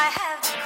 I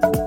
Bye.